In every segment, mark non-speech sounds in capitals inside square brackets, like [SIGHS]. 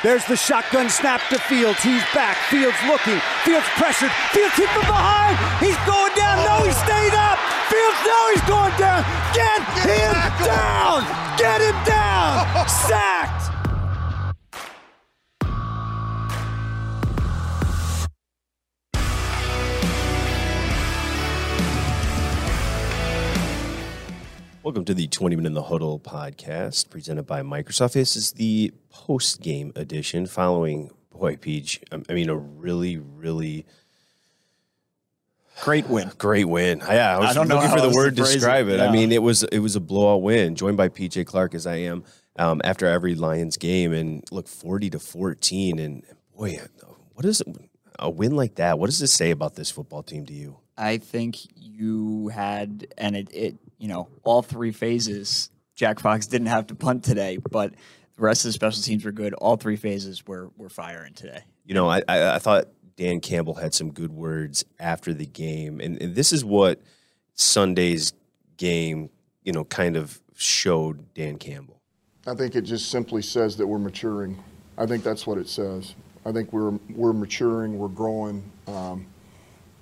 There's the shotgun snap to Fields. He's back. Fields looking. Fields pressured. Fields hit from behind. He's going down. No, he stayed up. Fields, no, he's going down. Get, him down. Get him down. [LAUGHS] Sacked. Welcome to the Twentyman in the Huddle podcast presented by Microsoft. This is the post game edition following, boy, Peach, I I mean, a really, really Great win. [SIGHS] great win. Yeah, I was I don't know looking how for the word to phrase it. describe it. I mean, it was it was a blowout win, joined by PJ Clark as I am um, after every Lions game, and look, 40 to 14. And boy, what is a win like that? What does this say about this football team to you? I think you had, and it, it, you know, all three phases. Jack Fox didn't have to punt today, but the rest of the special teams were good. All three phases were were firing today. You know, I, I, I thought Dan Campbell had some good words after the game, and, and this is what Sunday's game, you know, kind of showed Dan Campbell. I think it just simply says that we're maturing. I think that's what it says. I think we're we're maturing, we're growing, um,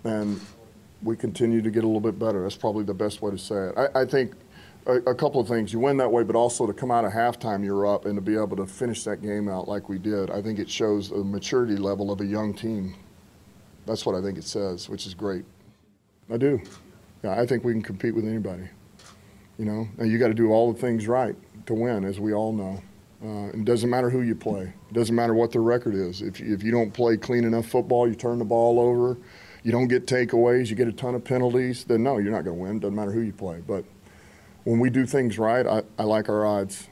and we continue to get a little bit better. That's probably the best way to say it. I, I think a, a couple of things. You win that way, but also to come out of halftime, you're up, and to be able to finish that game out like we did. I think it shows the maturity level of a young team. That's what I think it says, which is great. I do. Yeah, I think we can compete with anybody. You know, and you got to do all the things right to win, as we all know. Uh, it doesn't matter who you play. It doesn't matter what the record is. If if you don't play clean enough football, you turn the ball over, you don't get takeaways, you get a ton of penalties, then no, you're not going to win. Doesn't matter who you play. But when we do things right, I, I like our odds.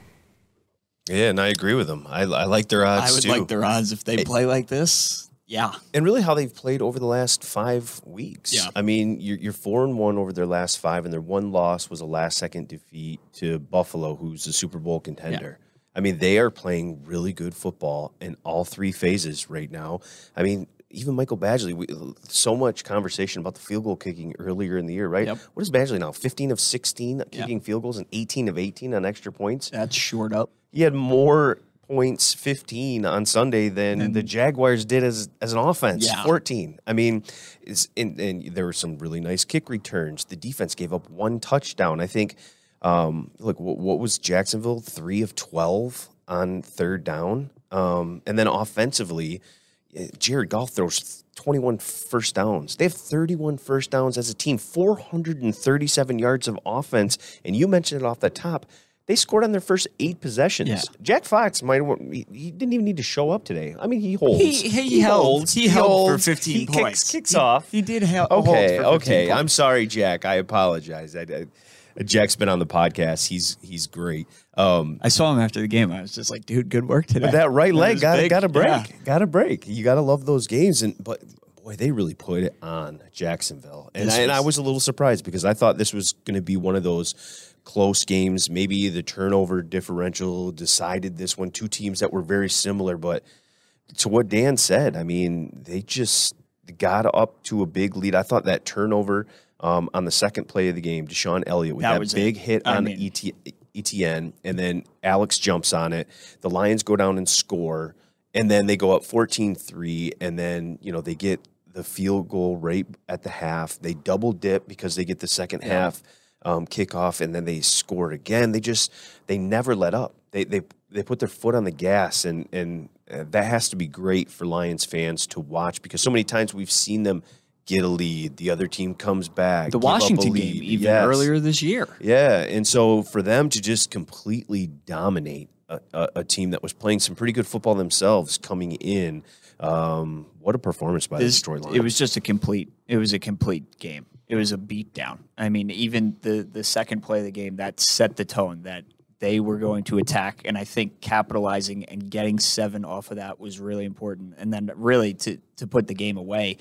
Yeah, and I agree with them. I, I like their odds I would too. like their odds if they play like this. Yeah, and really how they've played over the last five weeks. Yeah. I mean, you're, you're four and one over their last five, and their one loss was a last second defeat to Buffalo, who's a Super Bowl contender. I mean, they are playing really good football in all three phases right now. I mean, even Michael Badgley, we, so much conversation about the field goal kicking earlier in the year, right? Yep. What is Badgley now? 15 of 16 kicking field goals and 18 of 18 on extra points. that's short up. He had more points, 15 on Sunday than the Jaguars did as as an offense, Yeah. 14. I mean, and, and there were some really nice kick returns. The defense gave up one touchdown. I think, um, look, what, what was Jacksonville? Three of 12 on third down. Um, and then offensively, Jared Goff throws 21 first downs. They have 31 first downs as a team, 437 yards of offense. And you mentioned it off the top. They scored on their first eight possessions. Yeah. Jack Fox might have, he, he didn't even need to show up today. I mean, he holds. He, he, held. he, held holds, for 15 he points. Kicks, kicks He- off. He did hel- hold Okay, for 15 okay. I'm sorry, Jack. I apologize. I, I, Jack's been on the podcast. He's he's great. Um, I saw him after the game. I was just like, dude, good work today. but that right leg got big. got to break. Yeah. Got a break. You got to love those games. And but boy, they really put it on Jacksonville. And I, and I was a little surprised because I thought this was going to be one of those close games. Maybe the turnover differential decided this one. Two teams that were very similar, but to what Dan said, I mean, they just got up to a big lead. I thought that turnover um, on the second play of the game, DeShon Elliott with That that, big it. hit I on mean- ET, ETN, and then Alex jumps on it. The Lions go down and score, and then they go up 14-3, and then you know they get the field goal right at the half. They double dip because they get the second half um, kickoff, and then they score again. They just they never let up. They they they put their foot on the gas, and and uh, that has to be great for Lions fans to watch because so many times we've seen them get a lead, the other team comes back. the give up a Washington game, even Yes. earlier this year. Yeah, and so for them to just completely dominate a, a, a team that was playing some pretty good football themselves coming in, um, what a performance by This- the storyline! It was just a complete. It was a complete game. It was a beatdown. I mean, even the the second play of the game that set the tone that they were going to attack, and I think capitalizing and getting seven off of that was really important. And then really to to put the game away.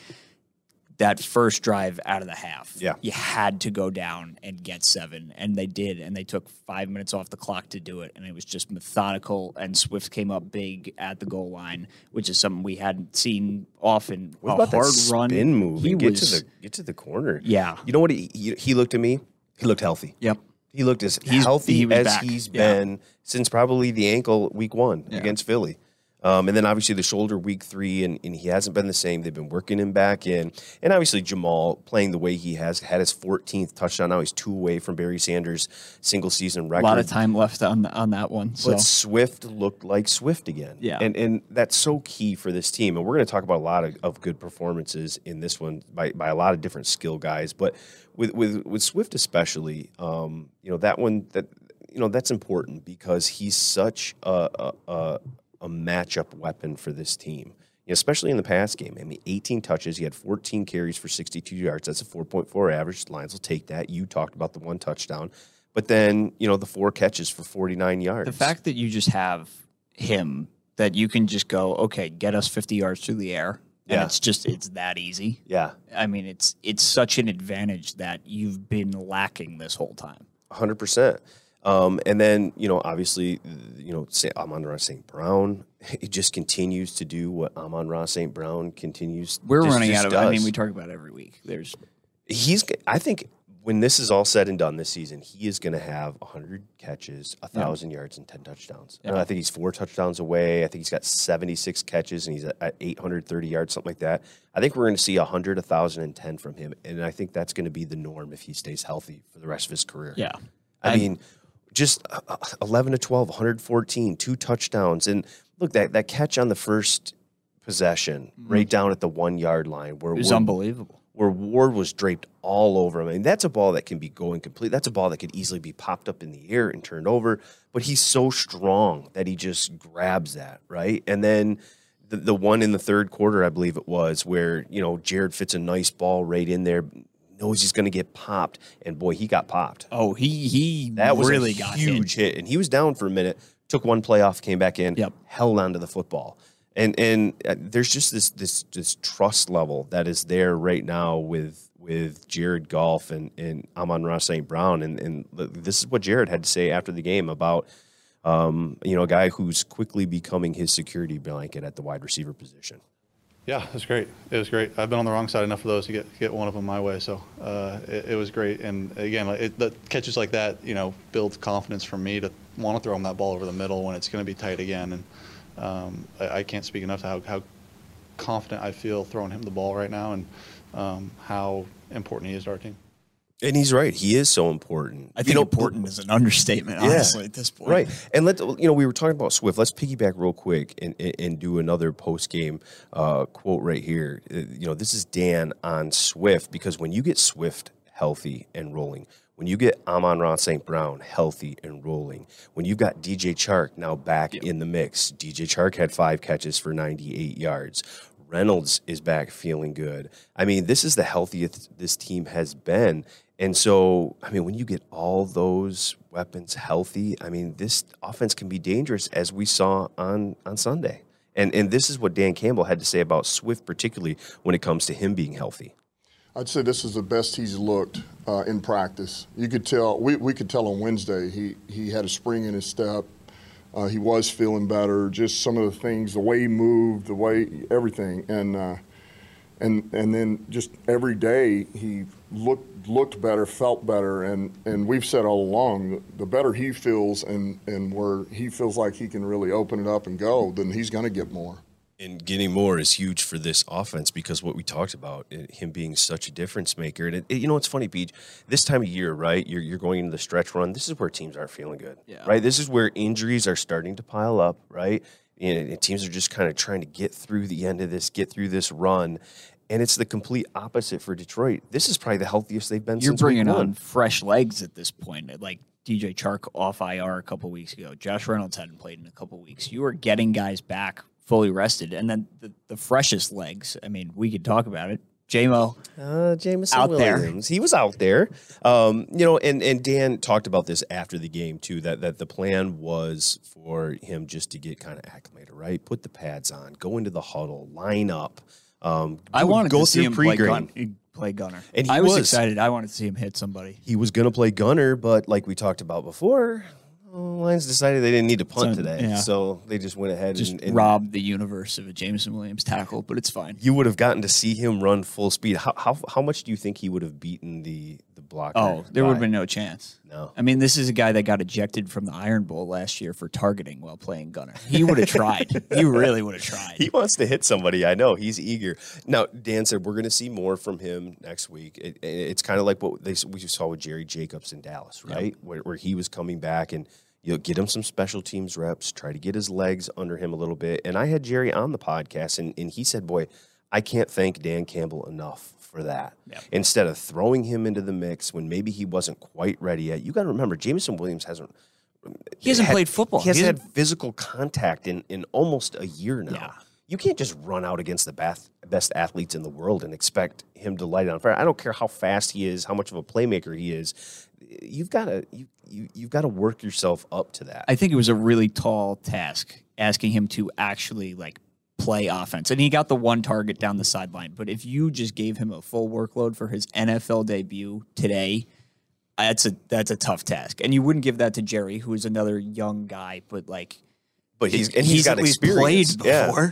That first drive out of the half, Yeah. you had to go down and get seven, and they did, and they took five minutes off the clock to do it, and it was just methodical. And Swift came up big at the goal line, which is something we hadn't seen often. what about hard that run, spin move? He get was, to the get to the corner. Yeah. you know what? He, he, he looked at me. He looked healthy. Yep. He looked as He's- healthy he as back. he's Yeah. been since probably the ankle week one Yeah. against Philly. Um, and then obviously the shoulder week three, and, and he hasn't been the same. They've been working him back in. And obviously Jamaal playing the way he has, had his 14th touchdown. Now he's two away from Barry Sanders' single season record. A lot of time left on on that one. So But Swift looked like Swift again. Yeah. And and that's so key for this team. And we're going to talk about a lot of, of good performances in this one by, by a lot of different skill guys. But with with, with Swift especially, um, you know, that one that you know, that's important because he's such a a, a, a matchup weapon for this team. Especially in the pass game. I mean, 18 touches. He had 14 carries for 62 yards. That's a 4.4 average. Lions will take that. You talked about the one touchdown. But then, you know, the four catches for 49 yards. the fact that you just have him that you can just go, okay, get us 50 yards through the air. And Yeah. it's just it's that easy. Yeah, I mean, it's it's such an advantage that you've been lacking this whole time. hundred percent. Um, and then you know, obviously, you know, say Amon-Ra St. Brown, he just continues to do what Amon-Ra St. Brown continues. To do. We're just- running just out of. I mean, we talk about it every week. There's he's. I think when this is all said and done this season, he is going to have hundred catches, a thousand yards, and ten touchdowns. And I think he's four touchdowns away. I think he's got seventy six catches, and he's at, at eight hundred thirty yards, something like that. I think we're going to see hundred, a thousand, and ten from him, and I think that's going to be the norm if he stays healthy for the rest of his career. yeah. I, mean, just uh, uh, 11 to 12, 114, two touchdowns. And look, that, that catch on the first possession, right down at the one yard line, where, It was unbelievable. where Ward was draped all over him. I mean, that's a ball that can be going complete. That's a ball that could easily be popped up in the air and turned over. But he's so strong that he just grabs that, right? And then the, the one in the third quarter, I believe it was, where, you know, Jared fits a nice ball right in there, knows he's going to get popped. And boy, he got popped. Oh, he he That was really a got huge hit. hit. and he was down for a minute. Took one play off, came back in, Yep. held onto the football, and and uh, there's just this this this trust level that is there right now with with Jared Goff and and Amon-Ra St. Brown, and and this is what Jared had to say after the game about. Um, you know, a guy who's quickly becoming his security blanket at the wide receiver position. Yeah, it was great. It was great. I've been on the wrong side enough of those to get get one of them my way. So uh, it, it was great. And again, it, the catches like that, you know, builds confidence for me to want to throw him that ball over the middle when it's going to be tight again. And um, I, I can't speak enough to how, how confident I feel throwing him the ball right now and um, how important he is to our team. And he's right; he is so important. I think You know, important is an understatement, Yeah. honestly, at this point. Right. And let you know, we were talking about Swift. Let's piggyback real quick and, and, and do another post game uh, quote right here. Uh, You know, this is Dan on Swift because when you get Swift healthy and rolling, when you get Amon-Ra St. Brown healthy and rolling, when you've got DJ Chark now back in the mix, DJ Chark had five catches for 98 yards. Reynolds is back feeling good. I mean, this is the healthiest this team has been. And so, I mean, when you get all those weapons healthy, I mean, this offense can be dangerous as we saw on on Sunday. And and this is what Dan Campbell had to say about Swift, particularly when it comes to him being healthy. I'd say this is the best he's looked uh, in practice. You could tell. We, we could tell on Wednesday he he had a spring in his step. Uh, he was feeling better. Just some of the things, the way he moved, the way everything, and uh, and and then just every day he looked looked better, felt better, and and we've said all along the, better he feels and and where he feels like he can really open it up and go, then he's going to get more. And getting more is huge for this offense because what we talked about, eh, him being such a difference maker. And it, it- you know, it's funny, Beach. This time of year, right? You're, you're going into the stretch run. This is where teams aren't feeling good, Yeah. right? This is where injuries are starting to pile up, right? And, and teams are just kind of trying to get through the end of this, get through this run. And it's the complete opposite for Detroit. This is probably the healthiest they've been You're bringing on fresh legs at this point. Like DJ Chark off IR a couple weeks ago. Josh Reynolds hadn't played in a couple weeks. You are getting guys back fully rested, and then the, the freshest legs. I mean, we could talk about it. Jamo, Uh, Jameson Out there. He was out there. Um, you know, and, and Dan talked about this after the game too, that, that the plan was for him just to get kind of acclimated, right? Put the pads on, go into the huddle, line up. Um, I wanted go to see him play, gun, play gunner. And he I was, was. excited. I wanted to see him hit somebody. He was going to play gunner, but like we talked about before, Lions decided they didn't need to punt So, today. yeah. So they just went ahead Just and, and robbed the universe of a Jameson Williams tackle, but it's fine. you would have gotten to see him run full speed. How, how, how much do you think he would have beaten the, the blocker? Oh, there would have been no chance. No. I mean, this is a guy that got ejected from the Iron Bowl last year for targeting while playing gunner. He would have tried. He really would have tried. [LAUGHS] He wants to hit somebody. I know he's eager. Now, Dan said we're going to see more from him next week. It, it- it's kind of like what they, we saw with Jerry Jacobs in Dallas, right? Where, where he was coming back and you know get him some special teams reps, try to get his legs under him a little bit. And I had Jerry on the podcast, and, and he said, "Boy, I can't thank Dan Campbell enough." For that, Yeah. instead of throwing him into the mix when maybe he wasn't quite ready yet, you got to remember Jameson Williams hasn't uh, He hasn't had- played football. He hasn't hasn't- had physical contact in, in almost a year now. Yeah. You can't just run out against the best, best athletes in the world and expect him to light it on fire. I don't care how fast he is, how much of a playmaker he is. You've got to you, you you've got to work yourself up to that. I think it was a really tall task asking him to actually like play offense. And he got the one target down the sideline. But if you just gave him a full workload for his NFL debut today, that's a that's a tough task. And you wouldn't give that to Jerry, who is another young guy, but like but he's and he's got at least experience. played Yeah.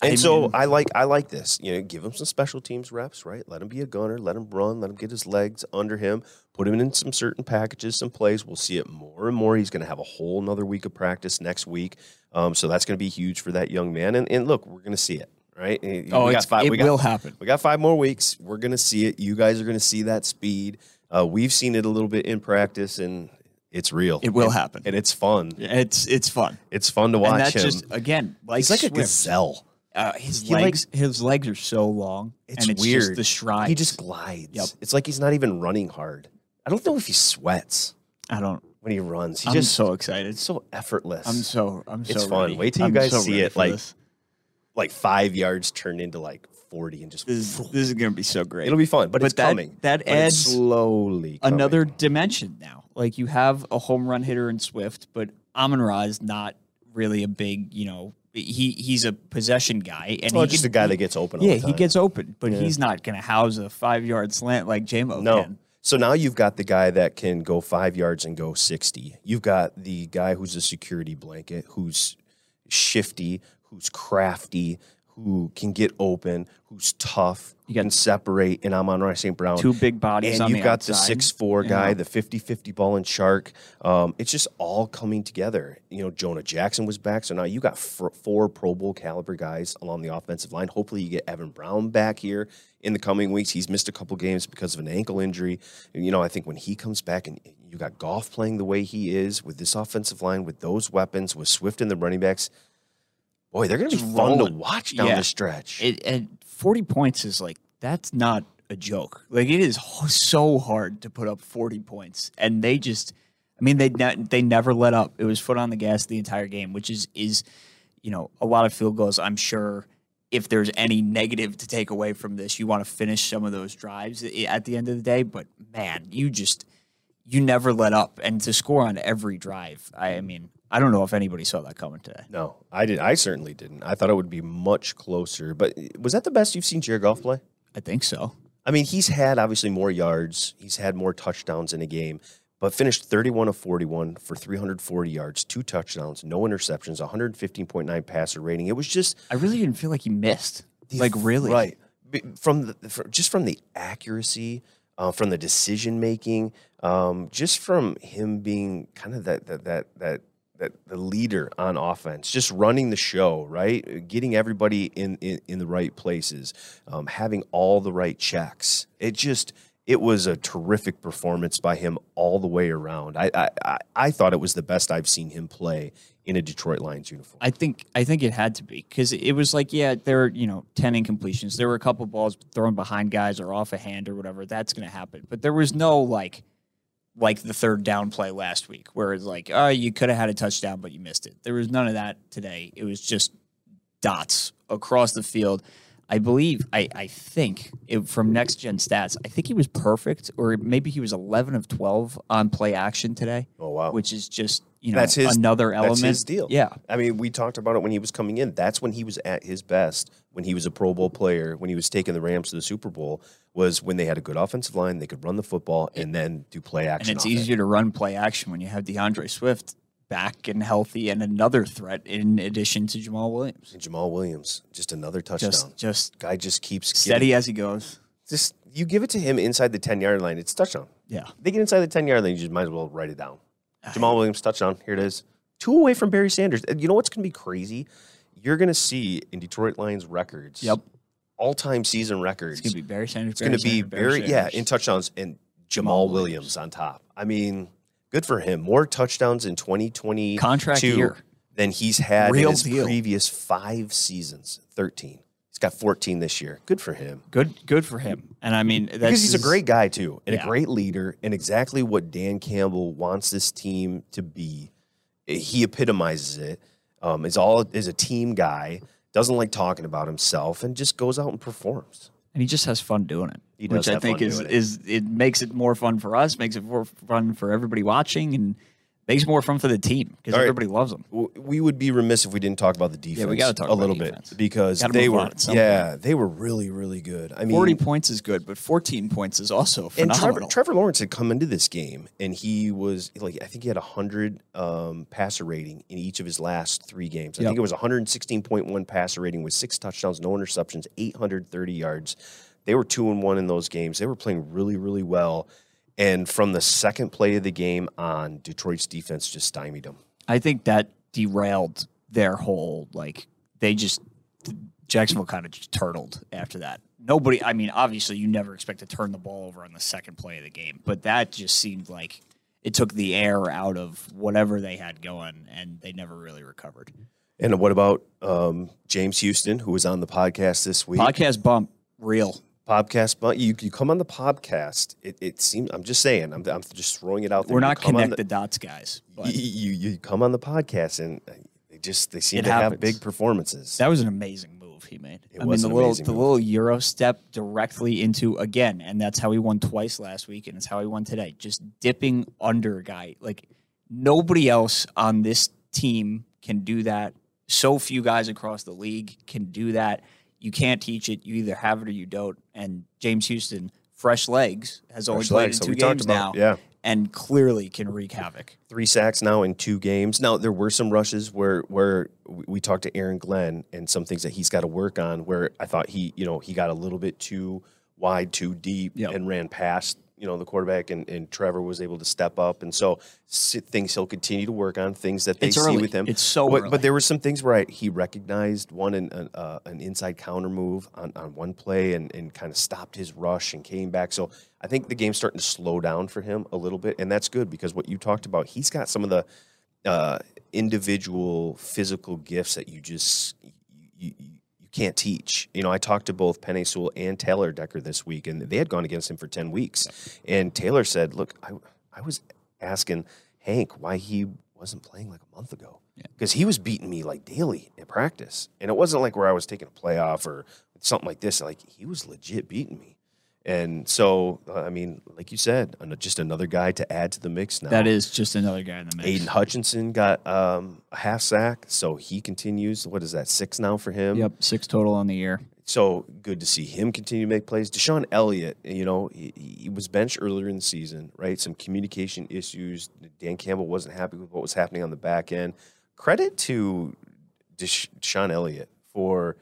And I so mean- I like I like this. You know, give him some special teams reps, right? Let him be a gunner, let him run, let him get his legs under him, put him in some certain packages, some plays. We'll see it more and more. He's going to have a whole another week of practice next week, um, so that's going to be huge for that young man. And, and look, we're going to see it, right? And Oh, it's, it we got- will happen. We got five more weeks. We're going to see it. You guys are going to see that speed. Uh, we've seen it a little bit in practice, and it's real. It will And- happen. and it's fun. It's it's fun. It's fun to watch and that's him. just again like He's like a gazelle. Uh, his He like- legs his legs are so long. It's, it's weird. Just the strides. He just glides. Yep. It's like he's not even running hard. I don't know if he sweats I don't. when he runs. he's I'm just so excited. it's so effortless. I'm so I'm so It's fun. ready. Wait till you I'm guys so see it, like, this. like five yards turned into like forty and just This is, this is gonna be so great. it'll be fun. But, But it's that- coming. that adds slowly coming. another dimension now. Like you have a home run hitter in Swift, but Amon-Ra is not really a big, you know, he he's a possession guy and Well, he just a guy that gets open. All yeah, he gets open, but he's not going to house a five yard slant like Jamo No. can. So now you've got the guy that can go five yards and go 60. You've got the guy who's a security blanket, who's shifty, who's crafty, who can get open, who's tough, got can separate, and Amon-Ra St. Brown. Two big bodies and you've the got the six four guy, Yeah. the 50-50 ball and Chark. Um, it's just all coming together. You know, Jonah Jackson was back, so now you got f- four Pro Bowl caliber guys along the offensive line. Hopefully, you get Evan Brown back here in the coming weeks. He's missed a couple games because of an ankle injury. You know, I think when he comes back and you got Goff playing the way he is with this offensive line, with those weapons, with Swift and the running backs. Boy, they're going to be Just fun to watch down Yeah. the stretch. It, and 40 points is like, that's not a joke. Like, it is so hard to put up 40 points. And they just, I mean, they, ne- they never let up. It was foot on the gas the entire game, which is, is, you know, a lot of field goals. I'm sure if there's any negative to take away from this, you want to finish some of those drives at the end of the day. But man, you just, you never let up. And to score on every drive, I mean, I don't know if anybody saw that coming today. No, I did. I certainly didn't. I thought it would be much closer. But was that the best you've seen Jared Goff play? I think so. I mean, he's had obviously more yards. He's had more touchdowns in a game, but finished 31 of 41 for 340 yards, two touchdowns, no interceptions, 115.9 passer rating. It was just I really didn't feel like he missed. Like really, right from the from, just from the accuracy, uh, from the decision making, um, just from him being kind of that that that that that the leader on offense, just running the show, right, getting everybody in in, in the right places, um, having all the right checks. It just it was a terrific performance by him all the way around. I I, I, thought it was the best I've seen him play in a Detroit Lions uniform. I think I think it had to be because it was like yeah, there you know ten incompletions. There were a couple balls thrown behind guys or off a hand or whatever. That's going to happen. But there was no like like the third down play last week where it's like oh you could have had a touchdown but you missed it. There was none of that today. It was just dots across the field. I believe, I, I think it, from next gen stats, I think he was perfect, or maybe he was 11 of 12 on play action today. Oh, wow. Which is just, you know, That's his another element. That's his deal. Yeah. I mean, we talked about it when he was coming in. That's when he was at his best. When he was a Pro Bowl player, when he was taking the Rams to the Super Bowl, was when they had a good offensive line, they could run the football and then do play action. And it's off it. easier to run play action when you have D'Andre Swift back and healthy and another threat in addition to Jamaal Williams. And Jamaal Williams, just another touchdown. Just just Guy just keeps steady getting- as he goes. Just you give it to him inside the ten yard line, it's touchdown. Yeah. They get inside the 10 yard line, you just might as well write it down. Jamaal Williams touchdown. Here it is. Two away from Barry Sanders. And You know what's going to be crazy? You're going to see in Detroit Lions records. Yep. All time season records. It's gonna be Barry Sanders. It's going to be Barry Barry, yeah, in touchdowns and Jamaal Jamaal Williams. Williams. on top. I mean, good for him. More touchdowns in 2020 Contract year. than he's had Real in his deal. previous five seasons. 13. He's got 14 this year. Good for him. good. Good for him. And I mean, that's Because he's a great guy too, and Yeah. a great leader, and exactly what Dan Campbell wants this team to be. He epitomizes it. Um, is all is a team guy. Doesn't like talking about himself, and just goes out and performs. and he just has fun doing it. He does which I think is it. is it makes it more fun for us, makes it more fun for everybody watching, and makes more fun for the team because right. everybody loves. W- We would be remiss if we didn't talk about the defense. Yeah, we gotta talk a little defense. bit because they were, on at some yeah, they were really, really good. I mean, Forty points is good, but fourteen points is also phenomenal. and Trevor. Trevor Lawrence had come into this game and he was like I think he had a hundred um, passer rating in each of his last three games. I Yep. think it was 116.1 passer rating with six touchdowns, no interceptions, 830 yards. They were two and one in those games. They were playing really, really well. And from the second play of the game on, Detroit's defense just stymied them. I think that derailed their whole like they just Jacksonville kind of just turtled after that. Nobody, I mean, obviously you never expect to turn the ball over on the second play of the game, but that just seemed like it took the air out of whatever they had going, and they never really recovered. And what about um, James Houston, who was on the podcast this week? Podcast bump, real. Podcast, but you, you come on the podcast. It, it seems I'm just saying. I'm, I'm just throwing it out there. We're not connect the- the dots, guys. You, you you come on the podcast and uh, they just they seem to have big performances. that was an amazing move he made. It I was mean, an the little the move. little Euro step directly into again, and that's how he won twice last week, and it's how he won today. Just dipping under a guy. Like nobody else on this team can do that. So few guys across the league can do that. You can't teach it. You either have it or you don't. And James Houston, fresh legs, has only Fresh played legs, in so two we games about- now, yeah. and clearly can wreak havoc. Three sacks now in two games. Now there were some rushes where where we we talked to Aaron Glenn and some things that he's got to work on. Where I thought he you know he got a little bit too wide, too deep, Yep. and ran past you know the quarterback, and, and Trevor was able to step up, and so things he'll continue to work on. Things that they It's see early. with him. It's so but, but there were some things where I, he recognized one an an, uh, an inside counter move on, on one play and, and kind of stopped his rush and came back. So I think the game's starting to slow down for him a little bit, and that's good because what you talked about, he's got some of the uh, individual physical gifts that you just you can't teach. You know, I talked to both Penei Sewell and Taylor Decker this week, and they had gone against him for ten weeks. And Taylor said, "Look, I I was asking Hank why he wasn't playing like a month ago because he was beating me like daily at practice, and it wasn't like where I was taking a playoff or something like this. Like he was legit beating me." And so, uh, I mean, like you said, just another guy to add to the mix now. That is just another guy in the mix. Aidan Hutchinson got um, a half sack, so he continues. What is that? Six now for him. Yep, six total on the year. So good to see him continue to make plays. DeShon Elliott, you know, he, he was benched earlier in the season, right? Some communication issues. Dan Campbell wasn't happy with what was happening on the back end. Credit to Desha- DeShon Elliott for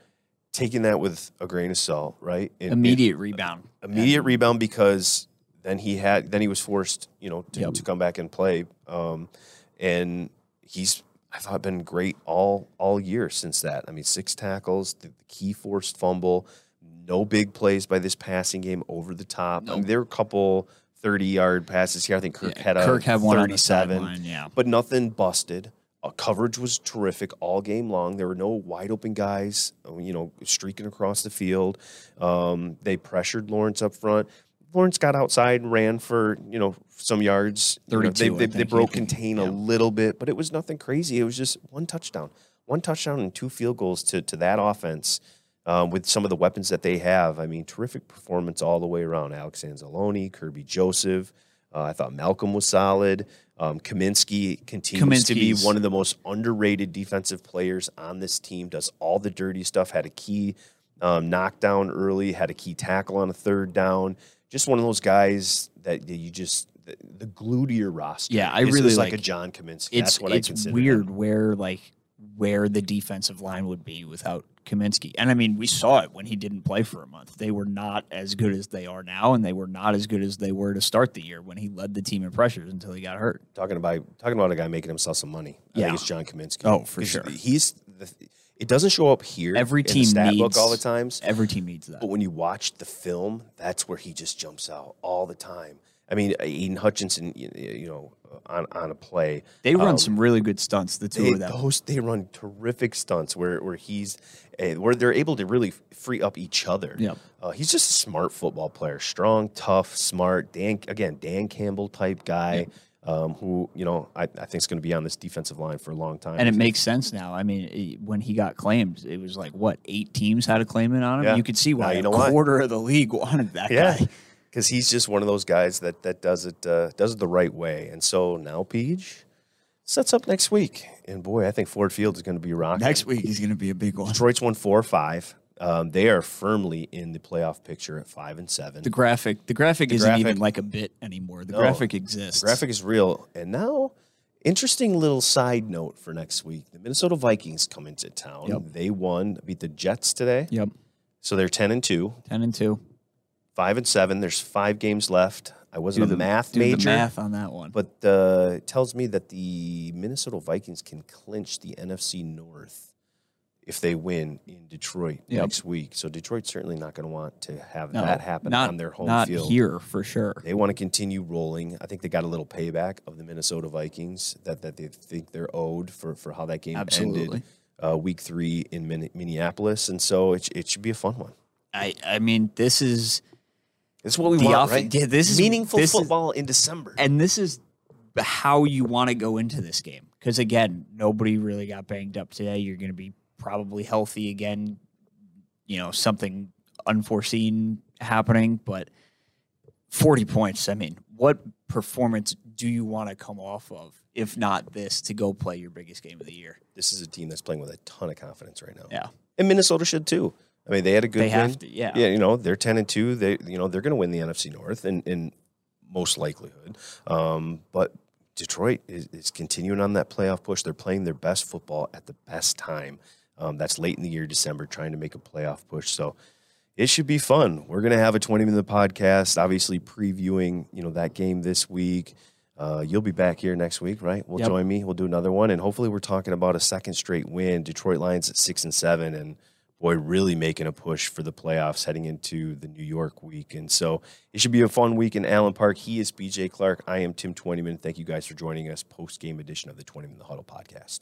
taking that with a grain of salt, right? Immediate rebound. immediate rebound because then he had then he was forced you know to, Yep. to come back and play um, and he's I thought been great all all year since that I mean six tackles the, the key forced fumble no big plays by this passing game over the top I mean, there were a couple 30 yard passes here I think Kirk Yeah, had a Kirk had one on 37 sideline, yeah. but nothing busted. Uh, coverage was terrific all game long. There were no wide open guys, uh, you know, streaking across the field. Um, they pressured Lawrence up front. Lawrence got outside and ran for you know some yards. 32, they, they, they broke contain a little bit, but it was nothing crazy. It was just one touchdown, one touchdown and two field goals to to that offense. Um, with some of the weapons that they have, I mean, terrific performance all the way around. Alex Anzalone, Kerby Joseph, uh, I thought Malcolm was solid. Um, Cominsky continues to be one of the most underrated defensive players on this team. Does all the dirty stuff. Had a key um, knockdown early. Had a key tackle on a third down. Just one of those guys that you just the, the glue to your roster. Yeah, I is- really like, like- a John Cominsky. It's That's what I consider. weird him. where like where the defensive line would be without Cominsky. And I mean, we saw it when he didn't play for a month. They were not as good as they are now, and they were not as good as they were to start the year when he led the team in pressures until he got hurt. Talking about talking about a guy making himself some money. I Yeah. think it's John Cominsky. Oh, for sure. He's the, it doesn't show up here Every in the team stat needs book all the times. Every team needs that. But when you watch the film, that's where he just jumps out all the time. I mean, Aidan Hutchinson, you know, on, on a play, They run um, some really good stunts. The two they, of them. those they run terrific stunts where where he's uh, where they're able to really free up each other. Yep. Uh, he's just a smart football player, strong, tough, smart. Dan again, Dan Campbell type guy. Um, who you know I, I think is going to be on this defensive line for a long time. And it makes sense now. I mean, it- when he got claimed, it was like what eight teams had a claimant on him. Yeah. You could see why you a know why. quarter of the league wanted that yeah, guy. Because he's just one of those guys that that does it uh, does it the right way. And so now Peach sets up next week, and boy, I think Ford Field is going to be rocking. Next week is going to be a big one. Detroit's won four or five. Um, they are firmly in the playoff picture at five and seven. The graphic, the graphic isn't graphic- even like a bit anymore. The No. graphic exists. The graphic is real. And now, interesting little side note for next week: the Minnesota Vikings come into town. Yep. They won, beat the Jets today, Yep, so they're ten and two, ten and two. Five and seven. There's five games left. I wasn't Do a the math do major, The math on that one. but uh, it tells me that the Minnesota Vikings can clinch the NFC North if they win in Detroit Yep. next week. So Detroit's certainly not going to want to have No, that happen not, on their home not field. here for sure. They want to continue rolling. I think they got a little payback of the Minnesota Vikings that, that they think they're owed for, for how that game Absolutely. ended uh, week three in Minneapolis. And so it, it should be a fun one. I, I mean, this is Is what we The want, off- right? yeah, this is- meaningful this is- football in December. and this is how you want to go into this game because again nobody really got banged up today you're going to be probably healthy again you know something unforeseen happening but 40 points i mean what performance do you want to come off of if not this to go play your biggest game of the year this is a team that's playing with a ton of confidence right now. yeah And Minnesota should too. I mean, they had a good They have win. to, yeah. Yeah, you know, they're 10 and 2. They you know, they're going to win the NFC North in in most likelihood. Um, but Detroit is, is continuing on that playoff push. They're playing their best football at the best time. Um, that's late in the year, December, trying to make a playoff push. So it should be fun. We're going to have a 20 minute podcast, obviously previewing, you know, that game this week. Uh, you'll be back here next week, right? We'll Yep. join me. We'll do another one, and hopefully, we're talking about a second straight win. Detroit Lions at six and seven, and boy, really making a push for the playoffs heading into the New York week. And so it should be a fun week in Allen Park. He is PJ Clark. I am Tim Twentyman. Thank you guys for joining us. Post game edition of the Twentyman Huddle podcast.